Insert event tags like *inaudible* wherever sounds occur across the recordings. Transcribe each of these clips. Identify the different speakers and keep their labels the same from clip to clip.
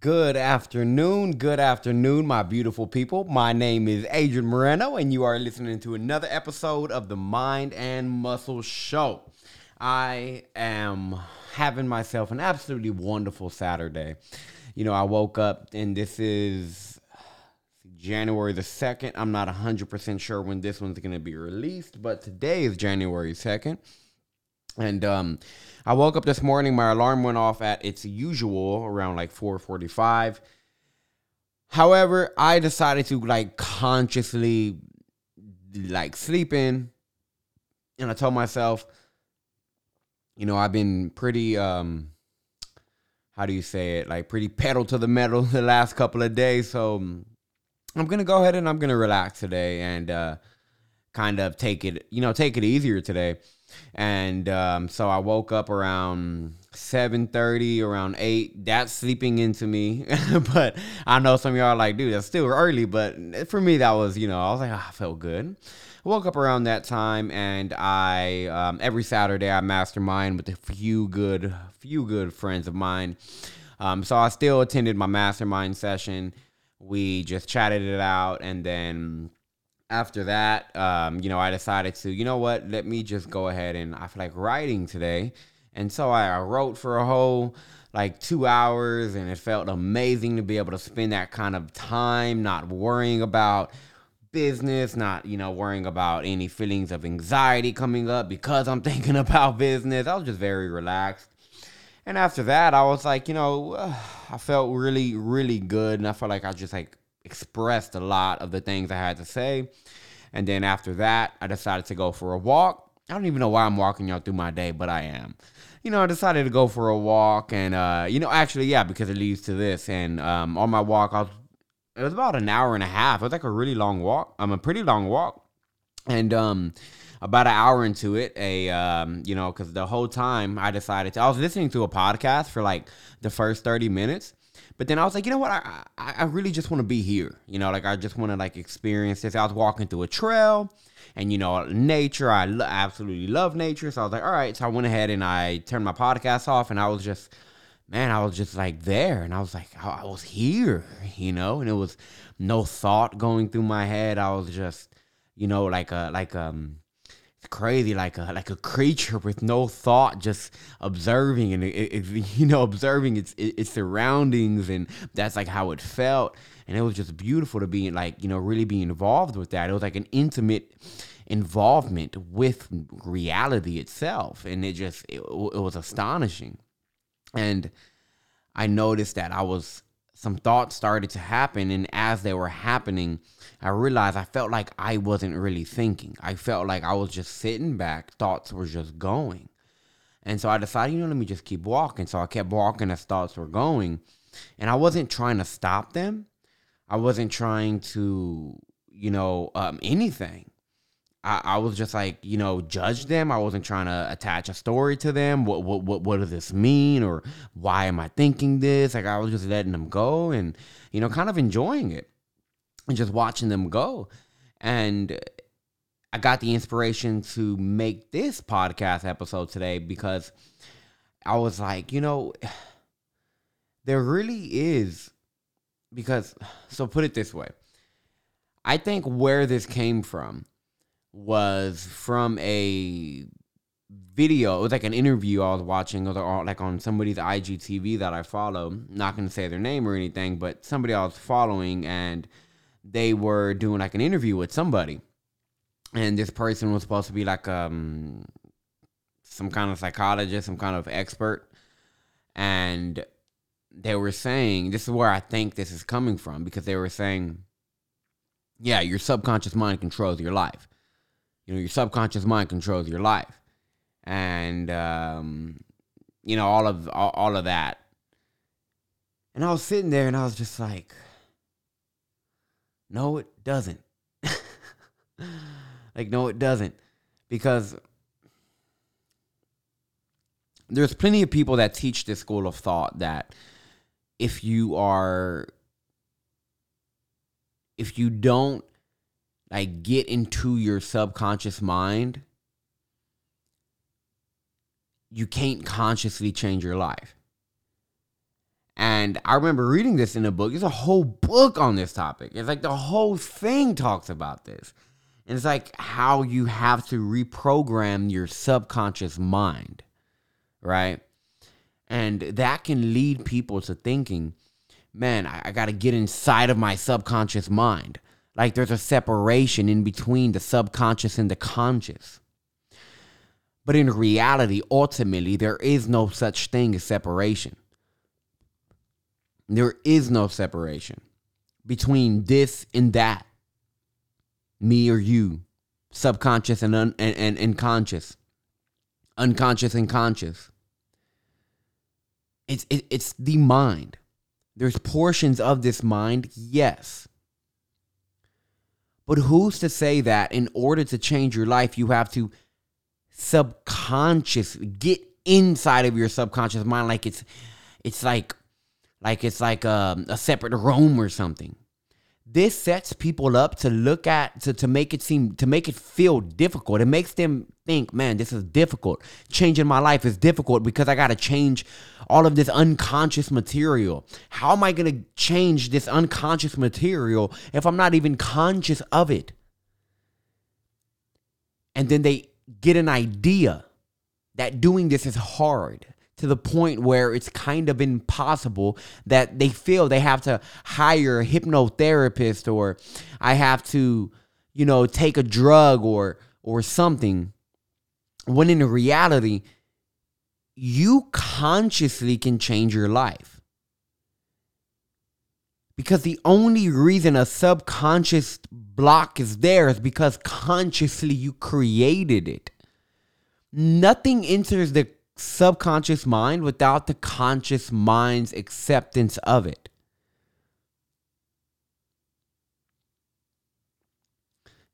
Speaker 1: Good afternoon. Good afternoon, my beautiful people. My name is Adrian Moreno, and you are listening to another episode of the Mind and Muscle Show. I am having myself an absolutely wonderful Saturday. You know, I woke up and this is January the 2nd. I'm not 100% sure when this one's going to be released, but today is January 2nd. And um, I woke up this morning. My alarm went off at its usual around like 4:45. However, I decided to like consciously like sleep in, and I told myself, you know, I've been pretty um, how do you say it? Like pretty pedal to the metal *laughs* the last couple of days. So I'm gonna go ahead and I'm gonna relax today and uh, kind of take it, you know, take it easier today and um, so I woke up around 7:30, around eight. That's sleeping into me, *laughs* but I know some of y'all like, dude, that's still early. But for me, that was, you know, I was like, oh, I felt good. I woke up around that time, and I um, every Saturday I mastermind with a few good, few good friends of mine. Um, so I still attended my mastermind session. We just chatted it out, and then after that, um, you know, I decided to, you know what, let me just go ahead and I feel like writing today. And so I, wrote for a whole like two hours, and it felt amazing to be able to spend that kind of time not worrying about business, not, you know, worrying about any feelings of anxiety coming up because I'm *laughs* thinking about business. I was just very relaxed. And after that, I was like, you know, *sighs* I felt really, really good. And I felt like I just like expressed a lot of the things I had to say. And then after that, I decided to go for a walk. I don't even know why I'm walking y'all through my day, but I am. You know, I decided to go for a walk, and uh, you know, actually, yeah, because it leads to this. And um, on my walk, I was, it was about an hour and a half. It was like a really long walk. I'm um, a pretty long walk, and um, about an hour into it, a um, you know, because the whole time I decided to, I was listening to a podcast for like the first thirty minutes, but then I was like, you know what? I I, I really just want to be here. You know, like I just want to like experience this. I was walking through a trail, and you know, nature. I lo- absolutely love nature. So I was like, all right. So I went ahead and I turned my podcast off, and I was just, man, I was just like there, and I was like, I, I was here. You know, and it was no thought going through my head. I was just, you know, like a like um it's crazy like a like a creature with no thought just observing and it, it, *laughs* you know observing its its surroundings and that's like how it felt. And it was just beautiful to be like you know really be involved with that. It was like an intimate involvement with reality itself. And it just it, it was astonishing. And i noticed that i was some thoughts started to happen and as they were happening I realized I felt like I wasn't really thinking. I felt like I was just sitting back, thoughts were just going. And so I decided, you know, let me just keep walking. So I kept walking as thoughts were going. And I wasn't trying to stop them. I wasn't trying to, you know, um, anything. I, I was just like, you know, judge them. I wasn't trying to attach a story to them. What, what, what, what does this mean? Or why am I thinking this? Like I was just letting them go and, you know, kind of enjoying it and just watching them go. And I got the inspiration to make this podcast episode today because I was like, you know, *sighs* there really is because *sighs* so put it this way. I think where this came from was from a video. It was like an interview I was watching, or like on somebody's IGTV that I follow. Not gonna say their name or anything, but somebody I was following, and they were doing like an interview with somebody, and this person was supposed to be like um some kind of psychologist, some kind of expert, and they were saying this is where I think this is coming from because they were saying, yeah, your subconscious mind controls your life. You know, your subconscious mind controls your life, and um, you know all of all, all of that. And I was sitting there, and I was just like no, it doesn't. *laughs* like, no, it doesn't. Because there's plenty of people that teach this school of thought that if you are, if you don't like get into your subconscious mind, you can't consciously change your life. And I remember reading this in a book. There's a whole book on this topic. It's like the whole thing talks about this. And it's like how you have to reprogram your subconscious mind, right? And that can lead people to thinking, man, I, I got to get inside of my subconscious mind. Like there's a separation in between the subconscious and the conscious. But in reality, ultimately, there is no such thing as separation. There is no separation between this and that. Me or you, subconscious and, un- and, and, and conscious, unconscious and conscious. It's, it, it's the mind. There's portions of this mind, yes. But who's to say that in order to change your life, you have to subconscious get inside of your subconscious mind like it's it's like like it's like a, a separate room or something this sets people up to look at to, to make it seem to make it feel difficult. It makes them think man this is difficult. Changing my life is difficult because i got to change all of this unconscious material. How am i going to change this unconscious material if i'm not even conscious of it? And then they get an idea that doing this is hard to the point where it's kind of impossible that they feel they have to hire a hypnotherapist or I have to, you know, take a drug or or something. When in reality, you consciously can change your life. Because the only reason a subconscious block is there is because consciously you created it. Nothing enters the subconscious mind without the conscious mind's acceptance of it.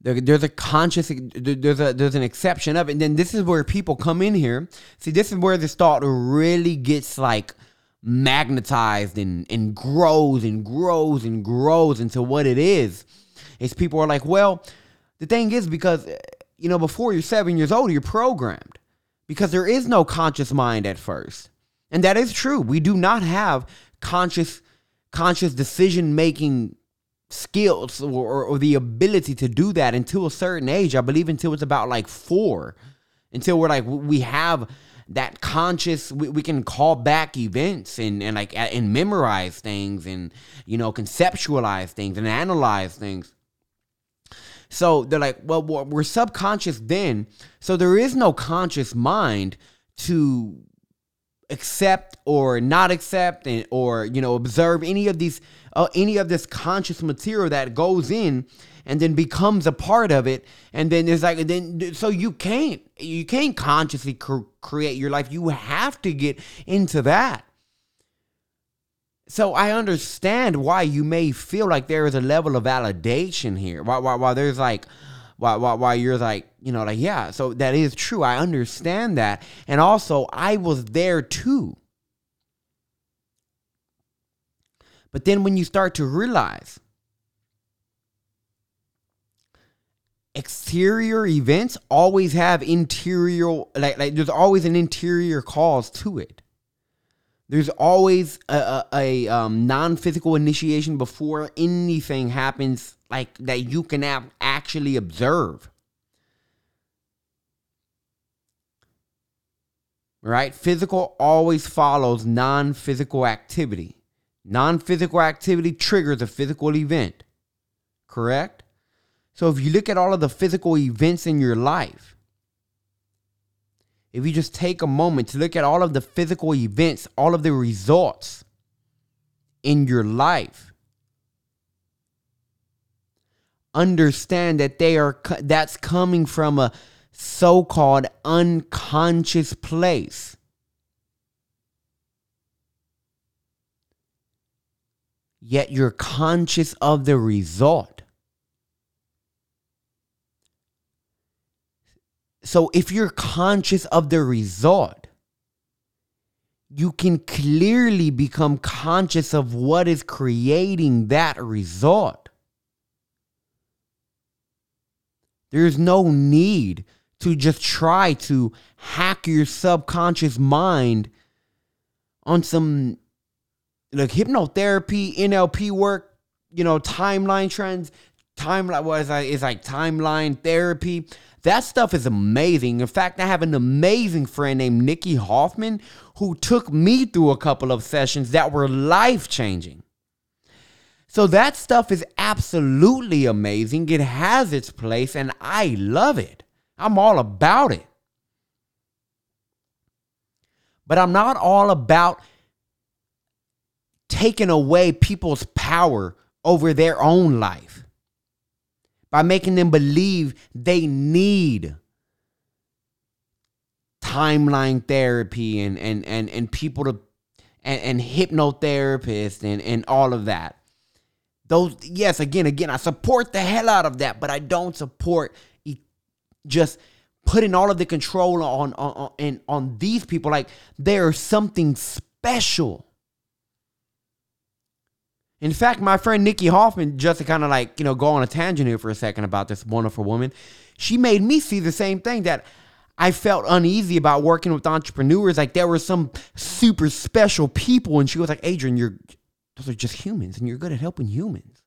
Speaker 1: There, there's a conscious there's a there's an exception of it. And then this is where people come in here. See this is where this thought really gets like magnetized and and grows and grows and grows into what it is. Is people are like well the thing is because you know before you're seven years old you're programmed because there is no conscious mind at first. And that is true. We do not have conscious conscious decision making skills or, or, or, the ability to do that until a certain age. I believe until it's about like four, until we're like we have that conscious. We, we can call back events and and like and memorize things and you know conceptualize things and analyze things. So they're like, well, we're subconscious then. So there is no conscious mind to accept or not accept and, or you know observe any of these uh, any of this conscious material that goes in and then becomes a part of it. And then it's like then so you can't you can't consciously cr- create your life. You have to get into that so I understand why you may feel like there is a level of validation here. Why, why, why there's like, why, why, why you're like, you know, like, yeah, so that is true. I understand that. And also, I was there too. But then when you start to realize exterior events always have interior, like, like there's always an interior cause to it. There's always a, a, a um, non-physical initiation before anything happens, like that you can have actually observe. Right? Physical always follows non-physical activity. Non-physical activity triggers a physical event. Correct? So if you look at all of the physical events in your life, if you just take a moment to look at all of the physical events, all of the results in your life, understand that they are that's coming from a so-called unconscious place. Yet you're conscious of the result. So if you're conscious of the result, you can clearly become conscious of what is creating that result. There's no need to just try to hack your subconscious mind on some like hypnotherapy, NLP work, you know, timeline trends, timeline is like it's like timeline therapy. That stuff is amazing. In fact, I have an amazing friend named Nikki Hoffman who took me through a couple of sessions that were life changing. So that stuff is absolutely amazing. It has its place and I love it. I'm all about it. But I'm not all about taking away people's power over their own life by making them believe they need timeline therapy and and and, and people to and, and hypnotherapists and, and all of that. Those yes, again, again, I support the hell out of that, but I don't support just putting all of the control on on on, on, on these people like they're something special in fact, my friend Nikki Hoffman, just to kind of like, you know, go on a tangent here for a second about this wonderful woman, she made me see the same thing that I felt uneasy about working with entrepreneurs. Like there were some super special people, and she was like, Adrian, you're those are just humans, and you're good at helping humans.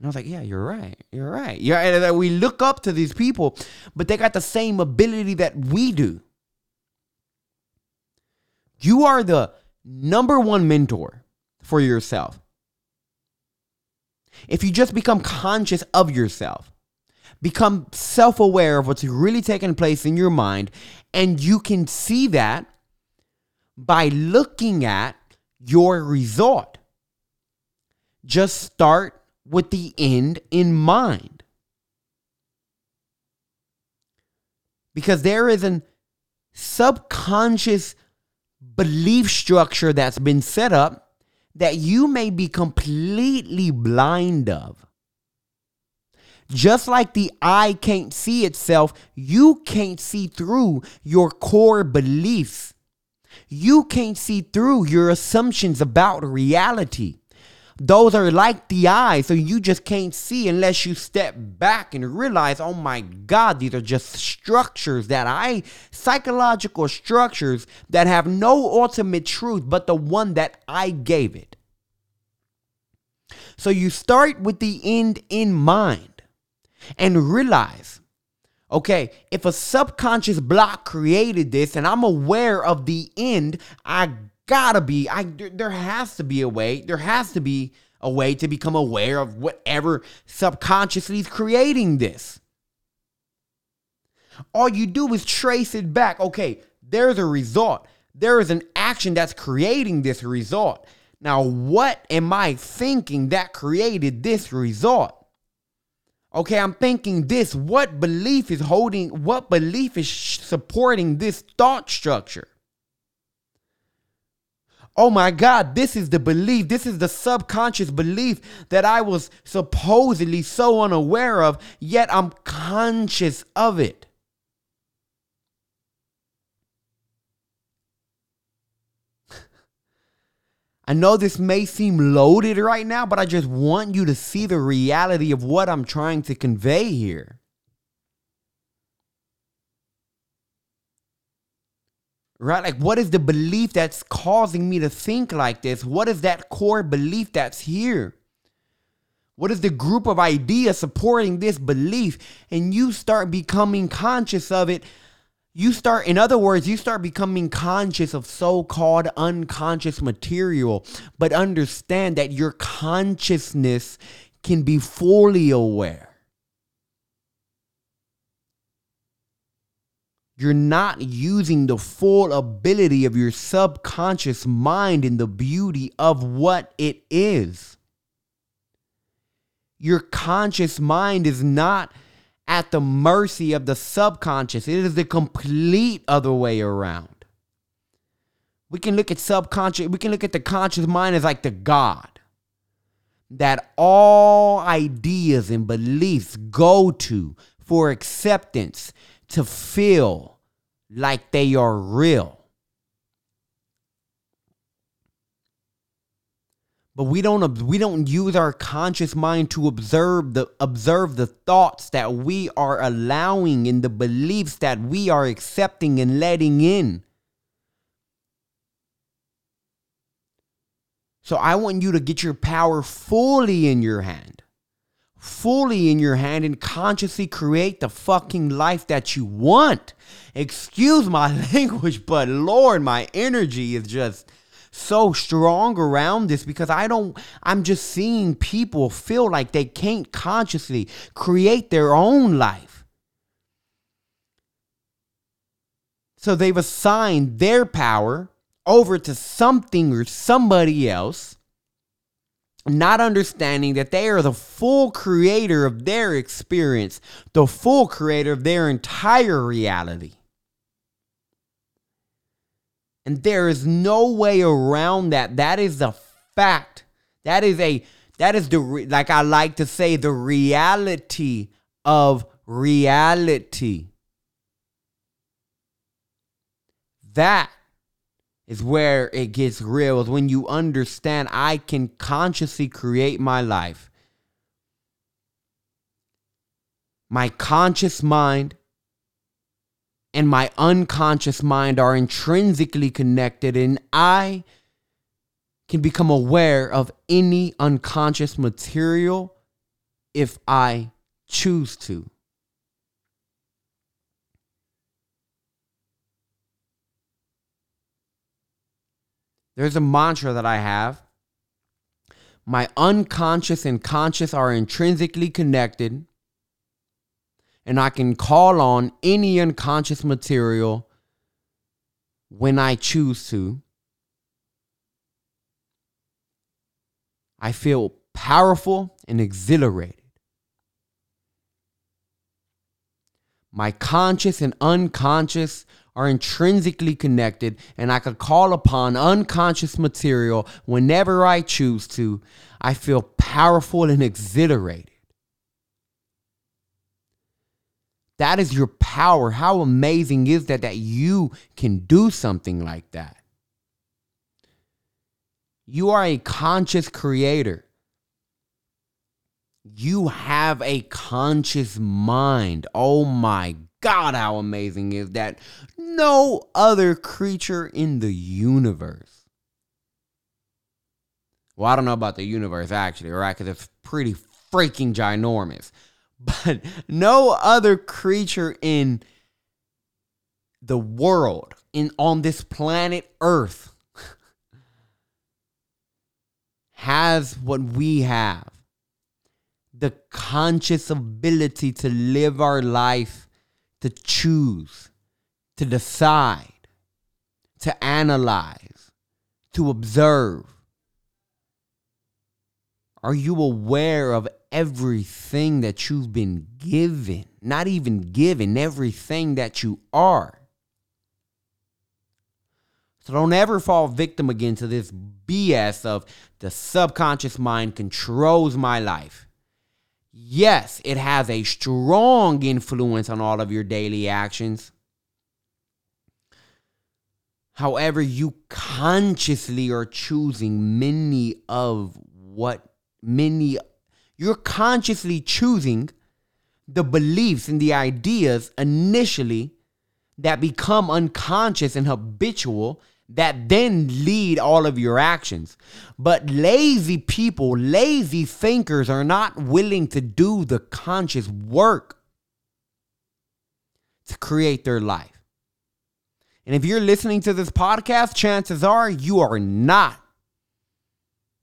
Speaker 1: And I was like, yeah, you're right. You're right. Yeah, we look up to these people, but they got the same ability that we do. You are the number one mentor for yourself if you just become conscious of yourself, become self aware of what's really taking place in your mind, and you can see that by looking at your result. Just start with the end in mind. Because there is a subconscious belief structure that's been set up that you may be completely blind of. Just like the eye can't see itself, you can't see through your core beliefs. You can't see through your assumptions about reality. Those are like the eyes, so you just can't see unless you step back and realize, oh my God, these are just structures that I, psychological structures that have no ultimate truth but the one that I gave it. So you start with the end in mind and realize okay, if a subconscious block created this and I'm aware of the end, I gotta be I there has to be a way there has to be a way to become aware of whatever subconsciously is creating this. All you do is trace it back. Okay there's a result. There is an action that's creating this result. Now what am i thinking that created this result? Okay i'm thinking this. What belief is holding what belief is supporting this thought structure oh my God, this is the belief, this is the subconscious belief that I was supposedly so unaware of, yet I'm conscious of it. *laughs* I know this may seem loaded right now, but I just want you to see the reality of what I'm trying to convey here. Right? Like, what is the belief that's causing me to think like this? What is that core belief that's here? What is the group of ideas supporting this belief? And you start becoming conscious of it. You start, in other words, you start becoming conscious of so called unconscious material, but understand that your consciousness can be fully aware. You're not using the full ability of your subconscious mind in the beauty of what it is. Your conscious mind is not at the mercy of the subconscious, it is the complete other way around. We can look at subconscious, we can look at the conscious mind as like the God that all ideas and beliefs go to for acceptance to feel like they are real. But we don't we don't use our conscious mind to observe the observe the thoughts that we are allowing and the beliefs that we are accepting and letting in. So I want you to get your power fully in your hand. Fully in your hand and consciously create the fucking life that you want. Excuse my *laughs* language, but Lord, my energy is just so strong around this because I don't, I'm just seeing people feel like they can't consciously create their own life. So they've assigned their power over to something or somebody else, not understanding that they are the full creator of their experience, the full creator of their entire reality. And there is no way around that. That is a fact. That is a that is the like I like to say the reality of reality. That is where it gets real is when you understand I can consciously create my life. My conscious mind and my unconscious mind are intrinsically connected, and I can become aware of any unconscious material if I choose to. There's a mantra that I have. My unconscious and conscious are intrinsically connected and I can call on any unconscious material when I choose to. I feel powerful and exhilarated. My conscious and unconscious are intrinsically connected, and I could call upon unconscious material whenever I choose to. I feel powerful and exhilarated. That is your power. How amazing is that that you can do something like that? You are a conscious creator. You have a conscious mind. Oh my God, how amazing is that? No other creature in the universe. Well, I don't know about the universe actually, right? Because it's pretty freaking ginormous *laughs* but no other creature in the world in on this planet earth *laughs* has what we have the conscious ability to live our life to choose to decide to analyze to observe are you aware of everything that you've been given, not even given, everything that you are. So don't ever fall victim again to this BS of the subconscious mind controls my life. Yes, it has a strong influence on all of your daily actions. However, you consciously are choosing many of what many you're consciously choosing the beliefs and the ideas initially that become unconscious and habitual that then lead all of your actions. But lazy people, lazy thinkers are not willing to do the conscious work to create their life. And if you're listening to this podcast, chances are you are not.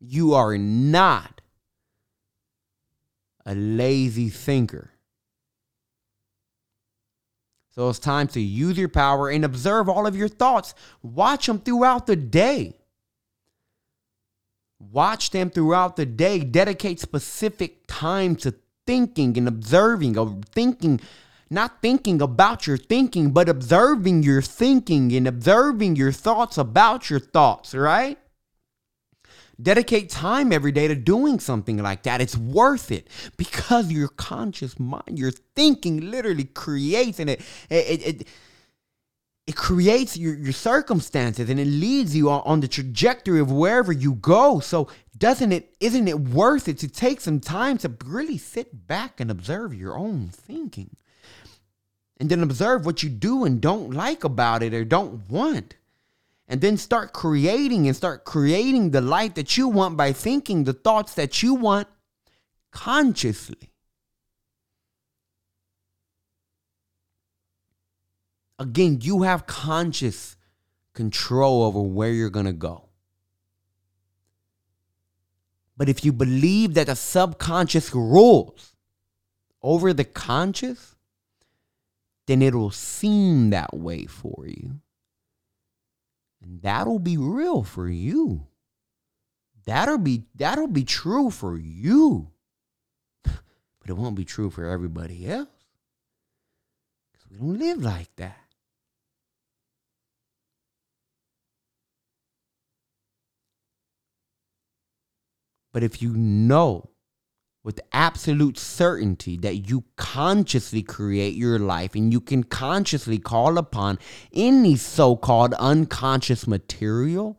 Speaker 1: You are not a lazy thinker. So it's time to use your power and observe all of your thoughts. Watch them throughout the day. Watch them throughout the day. Dedicate specific time to thinking and observing, of thinking, not thinking about your thinking, but observing your thinking and observing your thoughts about your thoughts, right? Dedicate time every day to doing something like that. It's worth it because your conscious mind, your thinking literally creates and it it it, it creates your, your circumstances and it leads you on, on the trajectory of wherever you go. So doesn't it isn't it worth it to take some time to really sit back and observe your own thinking? And then observe what you do and don't like about it or don't want And then start creating and start creating the life that you want by thinking the thoughts that you want consciously. Again, you have conscious control over where you're going to go. But if you believe that the subconscious rules over the conscious, then it'll seem that way for you. And that'll be real for you. That'll be that'll be true for you. *laughs* But it won't be true for everybody else. Cuz we don't live like that. But if you know with absolute certainty that you consciously create your life and you can consciously call upon any so called unconscious material,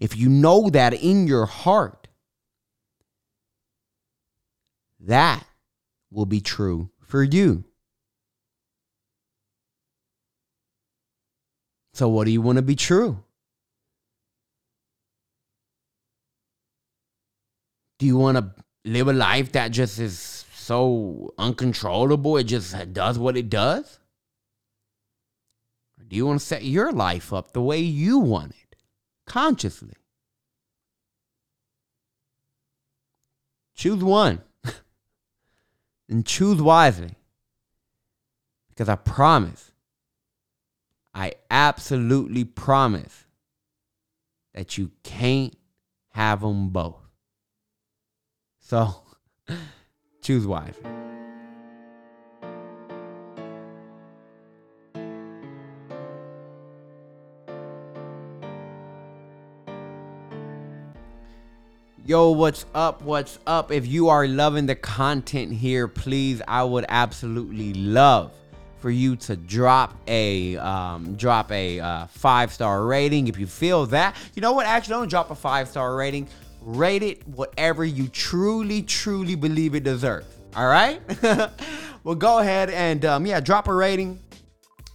Speaker 1: if you know that in your heart, that will be true for you. So, what do you want to be true? Do you want to live a life that just is so uncontrollable? It just does what it does? Or do you want to set your life up the way you want it, consciously? Choose one *laughs* and choose wisely. Because I promise, I absolutely promise that you can't have them both. So choose wife. Yo, what's up? What's up? If you are loving the content here, please, I would absolutely love for you to drop a um, drop a uh, five star rating. If you feel that, you know what? Actually, don't drop a five star rating rate it whatever you truly, truly believe it deserves. All right? *laughs* well, go ahead and, um, yeah, drop a rating.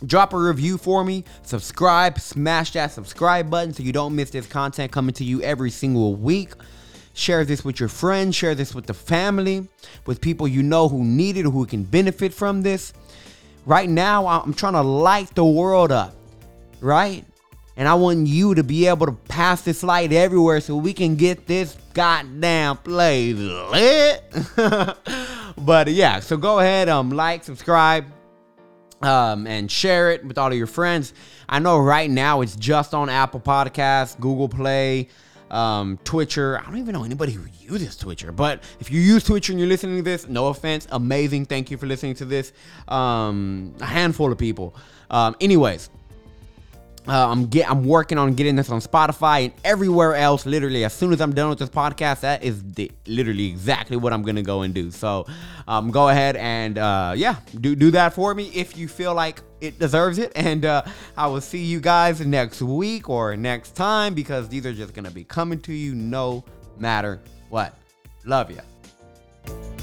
Speaker 1: Drop a review for me. Subscribe. Smash that subscribe button so you don't miss this content coming to you every single week. Share this with your friends. Share this with the family, with people you know who need it or who can benefit from this. Right now, I'm trying to light the world up, right? And I want you to be able to pass this light everywhere so we can get this goddamn place lit. *laughs* but yeah, so go ahead, um, like, subscribe, um, and share it with all of your friends. I know right now it's just on Apple Podcasts, Google Play, um, Stitcher. I don't even know anybody who uses Stitcher, but if you use Stitcher and you're listening to this, no offense, amazing. Thank you for listening to this. Um, a handful of people. Um, anyways, uh, I'm get I'm working on getting this on Spotify and everywhere else. Literally, as soon as I'm done with this podcast, that is the, literally exactly what I'm gonna go and do. So, um, go ahead and uh, yeah, do do that for me if you feel like it deserves it. *laughs* And uh, I will see you guys next week or next time because these are just gonna be coming to you no matter what. Love you.